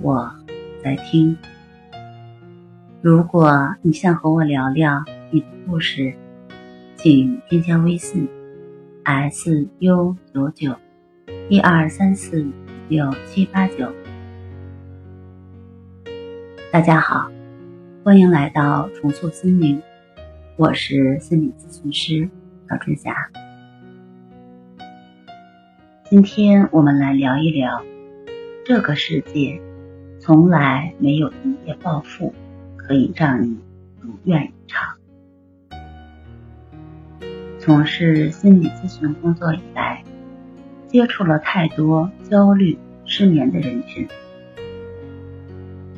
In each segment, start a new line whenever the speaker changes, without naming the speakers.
我在听。如果你想和我聊聊你的故事，请添加微信 s u 九九一二三四六七八九。大家好，欢迎来到重塑心灵，我是心理咨询师赵春霞。今天我们来聊一聊这个世界。从来没有一夜暴富可以让你如愿以偿。从事心理咨询工作以来，接触了太多焦虑、失眠的人群。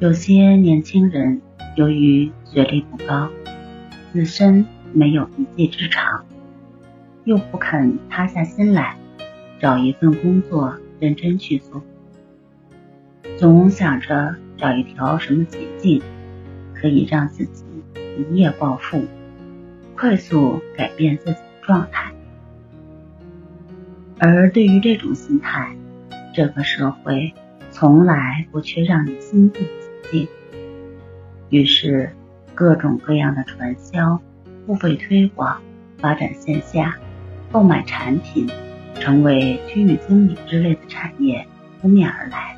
有些年轻人由于学历不高，自身没有一技之长，又不肯塌下心来找一份工作认真去做。总想着找一条什么捷径，可以让自己一夜暴富，快速改变自己的状态。而对于这种心态，这个社会从来不缺让你心动的捷径。于是，各种各样的传销、付费推广、发展线下、购买产品、成为区域经理之类的产业扑面而来。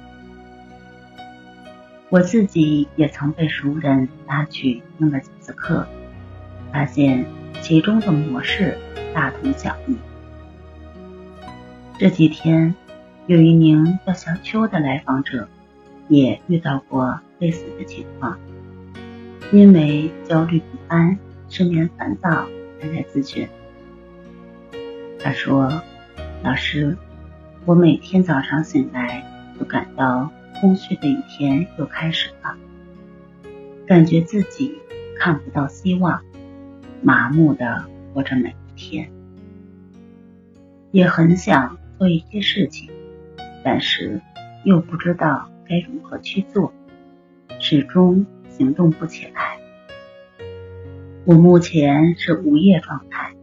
我自己也曾被熟人拉去听了几次课，发现其中的模式大同小异。这几天，有一名叫小邱的来访者也遇到过类似的情况，因为焦虑不安、失眠烦躁才来咨询。他说：“老师，我每天早上醒来就感到……”空虚的一天又开始了，感觉自己看不到希望，麻木的活着每一天，也很想做一些事情，但是又不知道该如何去做，始终行动不起来。我目前是无业状态，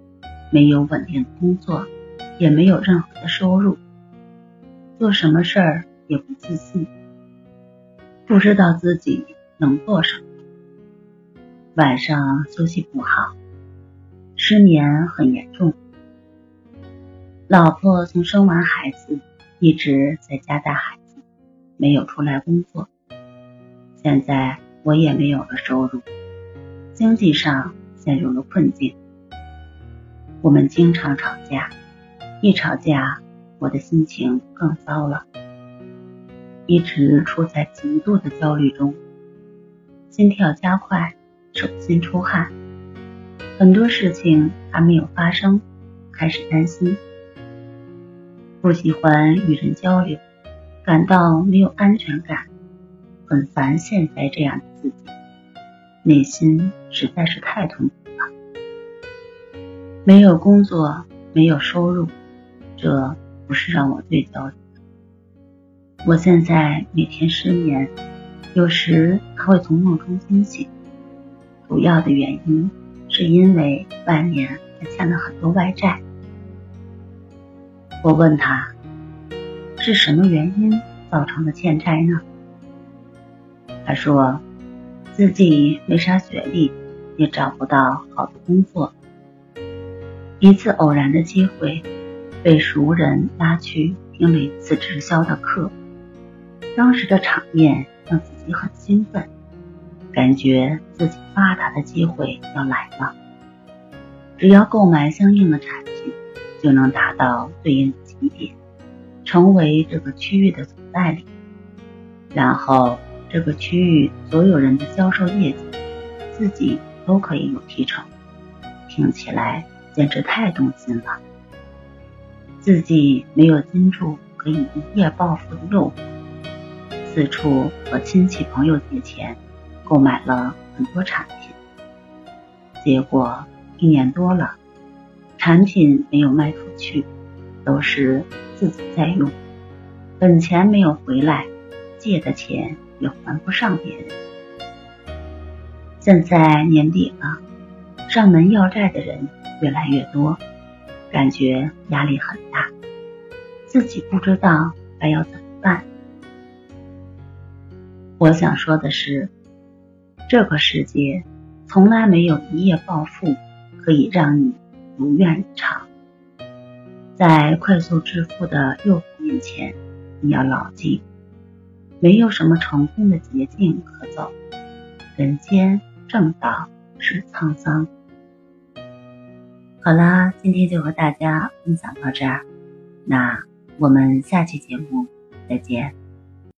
没有稳定的工作，也没有任何的收入，做什么事儿也不自信。不知道自己能做什么，晚上休息不好，失眠很严重。老婆从生完孩子一直在家带孩子，没有出来工作。现在我也没有了收入，经济上陷入了困境。我们经常吵架，一吵架，我的心情更糟了。一直处在极度的焦虑中，心跳加快，手心出汗，很多事情还没有发生，开始担心，不喜欢与人交流，感到没有安全感，很烦现在这样的自己，内心实在是太痛苦了。没有工作，没有收入，这不是让我最焦虑。我现在每天失眠，有时还会从梦中惊醒。主要的原因是因为外面还欠了很多外债。我问他，是什么原因造成的欠债呢？他说，自己没啥学历，也找不到好的工作。一次偶然的机会，被熟人拉去听了一次直销的课。当时的场面让自己很兴奋，感觉自己发达的机会要来了。只要购买相应的产品，就能达到对应的级别，成为这个区域的总代理。然后这个区域所有人的销售业绩，自己都可以有提成。听起来简直太动心了。自己没有金主可以一夜暴富的诱惑。四处和亲戚朋友借钱，购买了很多产品。结果一年多了，产品没有卖出去，都是自己在用，本钱没有回来，借的钱也还不上别人。现在年底了，上门要债的人越来越多，感觉压力很大，自己不知道该要怎么办。我想说的是，这个世界从来没有一夜暴富可以让你如愿以偿。在快速致富的诱惑面前，你要牢记，没有什么成功的捷径可走，人间。正道是沧桑。好啦，今天就和大家分享到这儿，那我们下期节目再见。